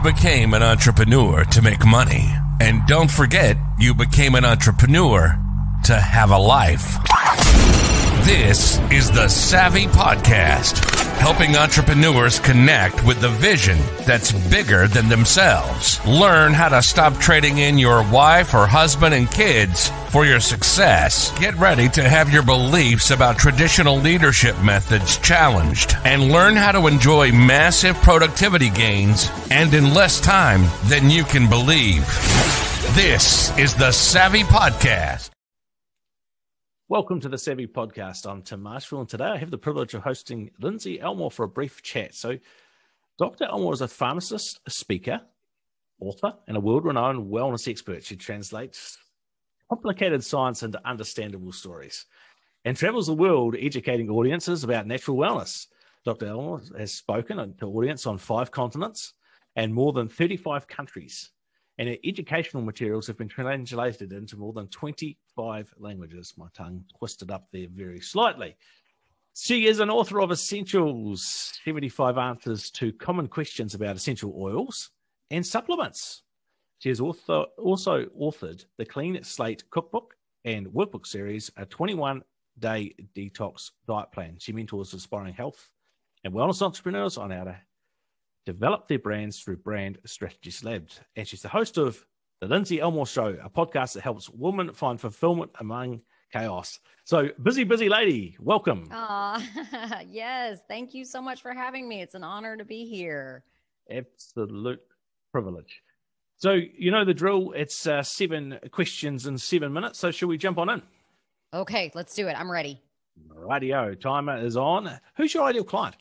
You became an entrepreneur to make money. And don't forget, you became an entrepreneur to have a life. This is the Savvy Podcast, helping entrepreneurs connect with the vision that's bigger than themselves. Learn how to stop trading in your wife or husband and kids for your success. Get ready to have your beliefs about traditional leadership methods challenged and learn how to enjoy massive productivity gains and in less time than you can believe. This is the Savvy Podcast. Welcome to the Savvy Podcast. I'm Tim Marshall, and today I have the privilege of hosting Lindsey Elmore for a brief chat. So, Dr. Elmore is a pharmacist, a speaker, author, and a world renowned wellness expert. She translates complicated science into understandable stories and travels the world educating audiences about natural wellness. Dr. Elmore has spoken to audience on five continents and more than 35 countries and educational materials have been translated into more than 25 languages. My tongue twisted up there very slightly. She is an author of Essentials 75 Answers to Common Questions about Essential Oils and Supplements. She has also, also authored the Clean Slate Cookbook and Workbook series, a 21 day detox diet plan. She mentors aspiring health and wellness entrepreneurs on how to develop their brands through Brand Strategist Labs. And she's the host of The Lindsey Elmore Show, a podcast that helps women find fulfillment among chaos. So, busy, busy lady, welcome. Ah, yes. Thank you so much for having me. It's an honor to be here. Absolute privilege. So, you know the drill. It's uh, seven questions in seven minutes. So, should we jump on in? Okay, let's do it. I'm ready. Radio timer is on. Who's your ideal client?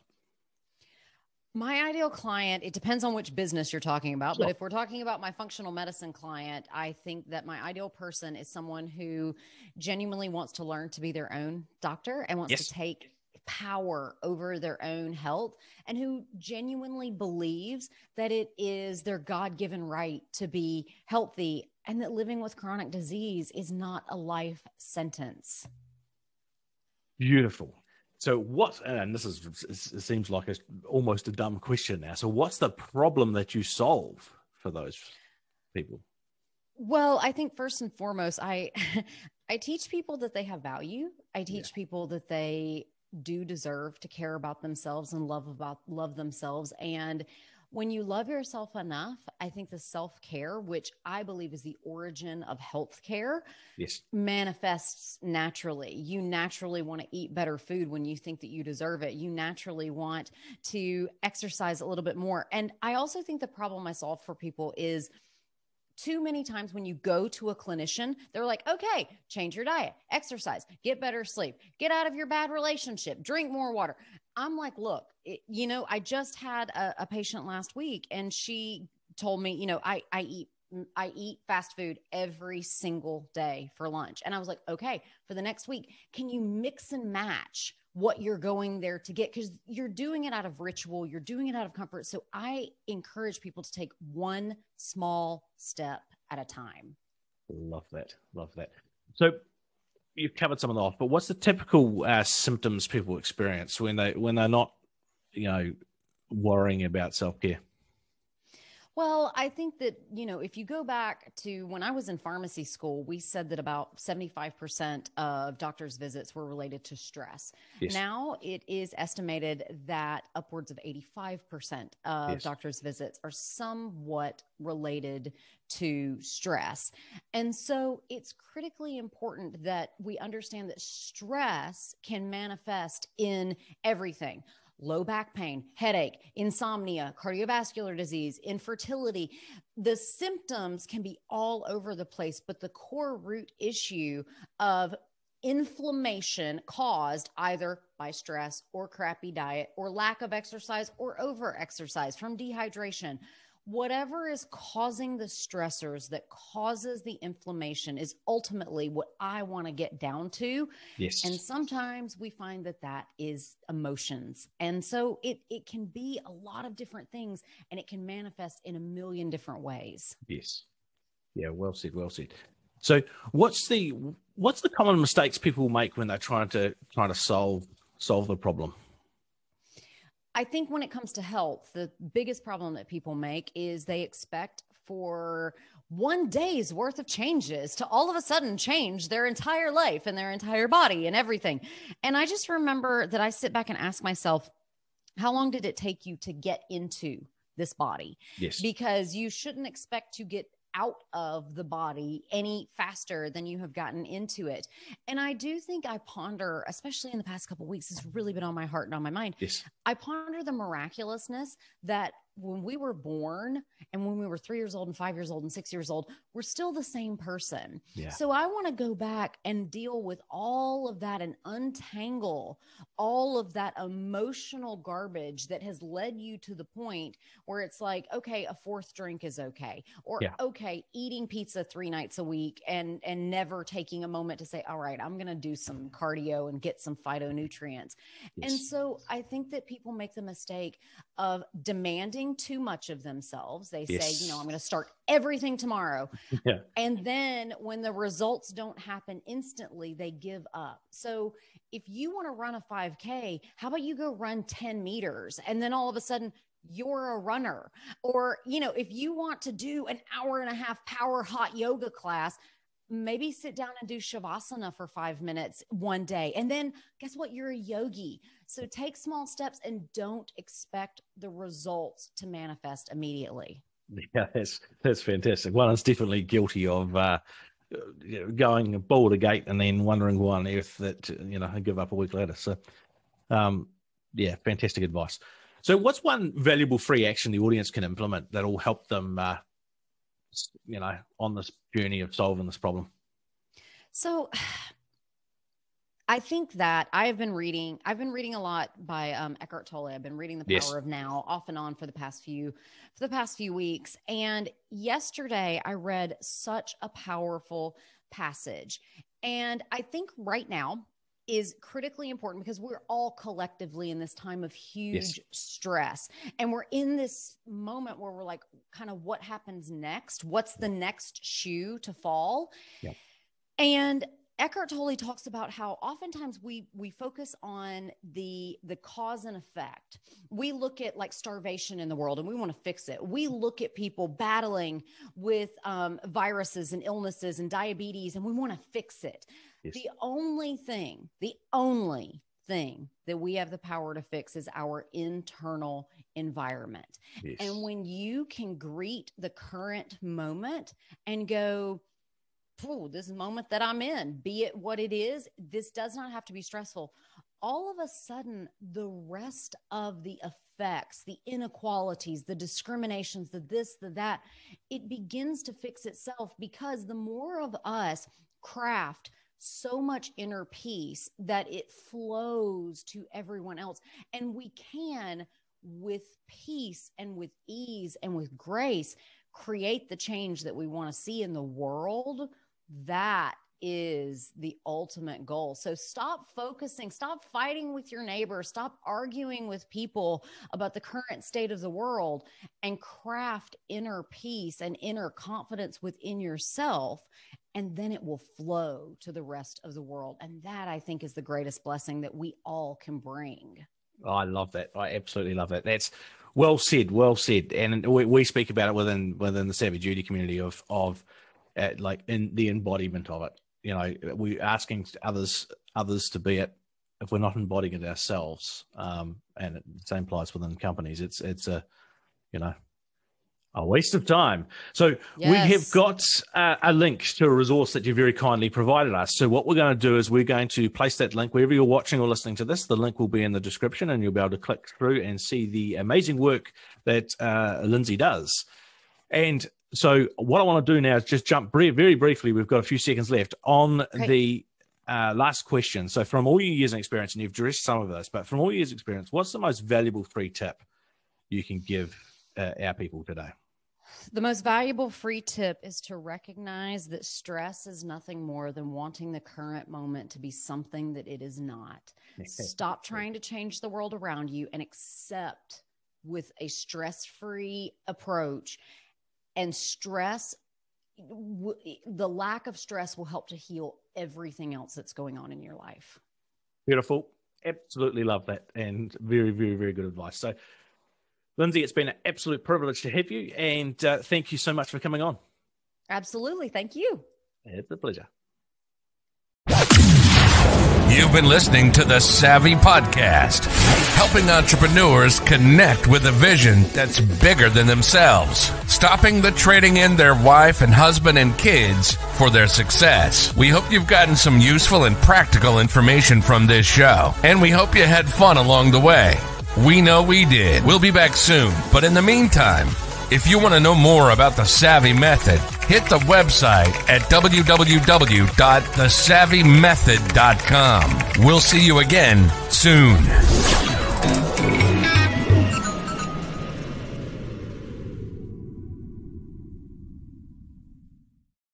My ideal client, it depends on which business you're talking about. Sure. But if we're talking about my functional medicine client, I think that my ideal person is someone who genuinely wants to learn to be their own doctor and wants yes. to take power over their own health and who genuinely believes that it is their God given right to be healthy and that living with chronic disease is not a life sentence. Beautiful. So what? And this is it seems like a, almost a dumb question now. So what's the problem that you solve for those people? Well, I think first and foremost, I I teach people that they have value. I teach yeah. people that they do deserve to care about themselves and love about love themselves and when you love yourself enough, I think the self care, which I believe is the origin of health care, yes. manifests naturally. You naturally want to eat better food when you think that you deserve it. You naturally want to exercise a little bit more. And I also think the problem I solve for people is too many times when you go to a clinician, they're like, okay, change your diet, exercise, get better sleep, get out of your bad relationship, drink more water. I'm like, look, it, you know, I just had a, a patient last week and she told me, you know, I, I eat mm, I eat fast food every single day for lunch. And I was like, okay, for the next week, can you mix and match what you're going there to get? Because you're doing it out of ritual, you're doing it out of comfort. So I encourage people to take one small step at a time. Love that. Love that. So you've covered some of that off, but what's the typical uh, symptoms people experience when they when they're not, you know, worrying about self care? Well, I think that, you know, if you go back to when I was in pharmacy school, we said that about 75% of doctors' visits were related to stress. Yes. Now it is estimated that upwards of 85% of yes. doctors' visits are somewhat related to stress. And so it's critically important that we understand that stress can manifest in everything low back pain, headache, insomnia, cardiovascular disease, infertility. The symptoms can be all over the place, but the core root issue of inflammation caused either by stress or crappy diet or lack of exercise or over exercise from dehydration whatever is causing the stressors that causes the inflammation is ultimately what I want to get down to. Yes. And sometimes we find that that is emotions. And so it it can be a lot of different things and it can manifest in a million different ways. Yes. Yeah, well said, well said. So what's the what's the common mistakes people make when they're trying to trying to solve solve the problem? I think when it comes to health, the biggest problem that people make is they expect for one day's worth of changes to all of a sudden change their entire life and their entire body and everything. And I just remember that I sit back and ask myself, how long did it take you to get into this body? Yes. Because you shouldn't expect to get out of the body any faster than you have gotten into it. And I do think I ponder, especially in the past couple weeks, it's really been on my heart and on my mind. Yes. I ponder the miraculousness that when we were born and when we were three years old and five years old and six years old, we're still the same person. Yeah. So I want to go back and deal with all of that and untangle all of that emotional garbage that has led you to the point where it's like, okay, a fourth drink is okay. Or Yeah. okay, eating pizza three nights a week and and never taking a moment to say, all right, I'm gonna do some cardio and get some phytonutrients. And so I think that people make the mistake of demanding too much of themselves. They say, you know, I'm going to start everything tomorrow. Yeah. And then when the results don't happen instantly, they give up. So if you want to run a 5K, how about you go run 10 meters and then all of a sudden, you're a runner. Or, you know, if you want to do an hour and a half power hot yoga class, maybe sit down and do shavasana for five minutes one day. And then guess what? You're a yogi. So take small steps and don't expect the results to manifest immediately. Yeah, that's that's fantastic. One is definitely guilty of uh, going ball to gate and then wondering why on earth that you know I give up a week later. So, um, yeah, fantastic advice. So, what's one valuable free action the audience can implement that will help them, uh, you know, on this journey of solving this problem? So I think that I've been reading, I've been reading a lot by um, Eckhart Tolle. I've been reading The Power Yes. of Now off and on for the past few, for the past few weeks. And yesterday I read such a powerful passage. And I think right now is critically important because we're all collectively in this time of huge stress. And we're in this moment where we're like, kind of what happens next? What's the next shoe to fall? And Eckhart Tolle talks about how oftentimes we we focus on the the cause and effect. We look at like starvation in the world and we want to fix it. We look at people battling with um, viruses and illnesses and diabetes and we want to fix it. Yes. The only thing, the only thing that we have the power to fix is our internal environment. Yes. And when you can greet the current moment and go, "Phew, this moment that I'm in, be it what it is, this does not have to be stressful. All of a sudden, the rest of the effects, the inequalities, the discriminations, the this, the that, it begins to fix itself because the more of us craft so much inner peace that it flows to everyone else. And we can, with peace and with ease and with grace, create the change that we want to see in the world. That is the ultimate goal. So stop focusing, stop fighting with your neighbor, stop arguing with people about the current state of the world and craft inner peace and inner confidence within yourself and then it will flow to the rest of the world. And that I think is the greatest blessing that we all can bring. Oh, I love that. I absolutely love that. That's well said. Well said. And we, we speak about it within within the Savvy Duty community of of uh, like in the embodiment of it. You know, we're asking others others to be it if we're not embodying it ourselves. Um, and it, the same applies within companies. It's it's a you know a waste of time. So we have got uh, a link to a resource that you very kindly provided us. So what we're going to do is we're going to place that link wherever you're watching or listening to this. The link will be in the description, and you'll be able to click through and see the amazing work that uh, Lindsey does. And so what I want to do now is just jump very, very briefly. We've got a few seconds left on Great. the uh, last question. So from all your years of experience, and you've addressed some of this, but from all your years of experience, what's the most valuable free tip you can give uh, our people today? The most valuable free tip is to recognize that stress is nothing more than wanting the current moment to be something that it is not. Stop trying to change the world around you and accept with a stress free approach. And stress, w- the lack of stress will help to heal everything else that's going on in your life. Beautiful. absolutely love that, and very, very, very good advice. So, Lindsey, it's been an absolute privilege to have you, and uh, thank you so much for coming on. Absolutely, thank you. It's a pleasure. You've been listening to the Savvy Podcast, helping entrepreneurs connect with a vision that's bigger than themselves, stopping the trading in their wife and husband and kids for their success. We hope you've gotten some useful and practical information from this show, and we hope you had fun along the way. We know we did. We'll be back soon, but in the meantime, if you want to know more about the Savvy Method, hit the website at www.thesavvymethod.com. We'll see you again soon.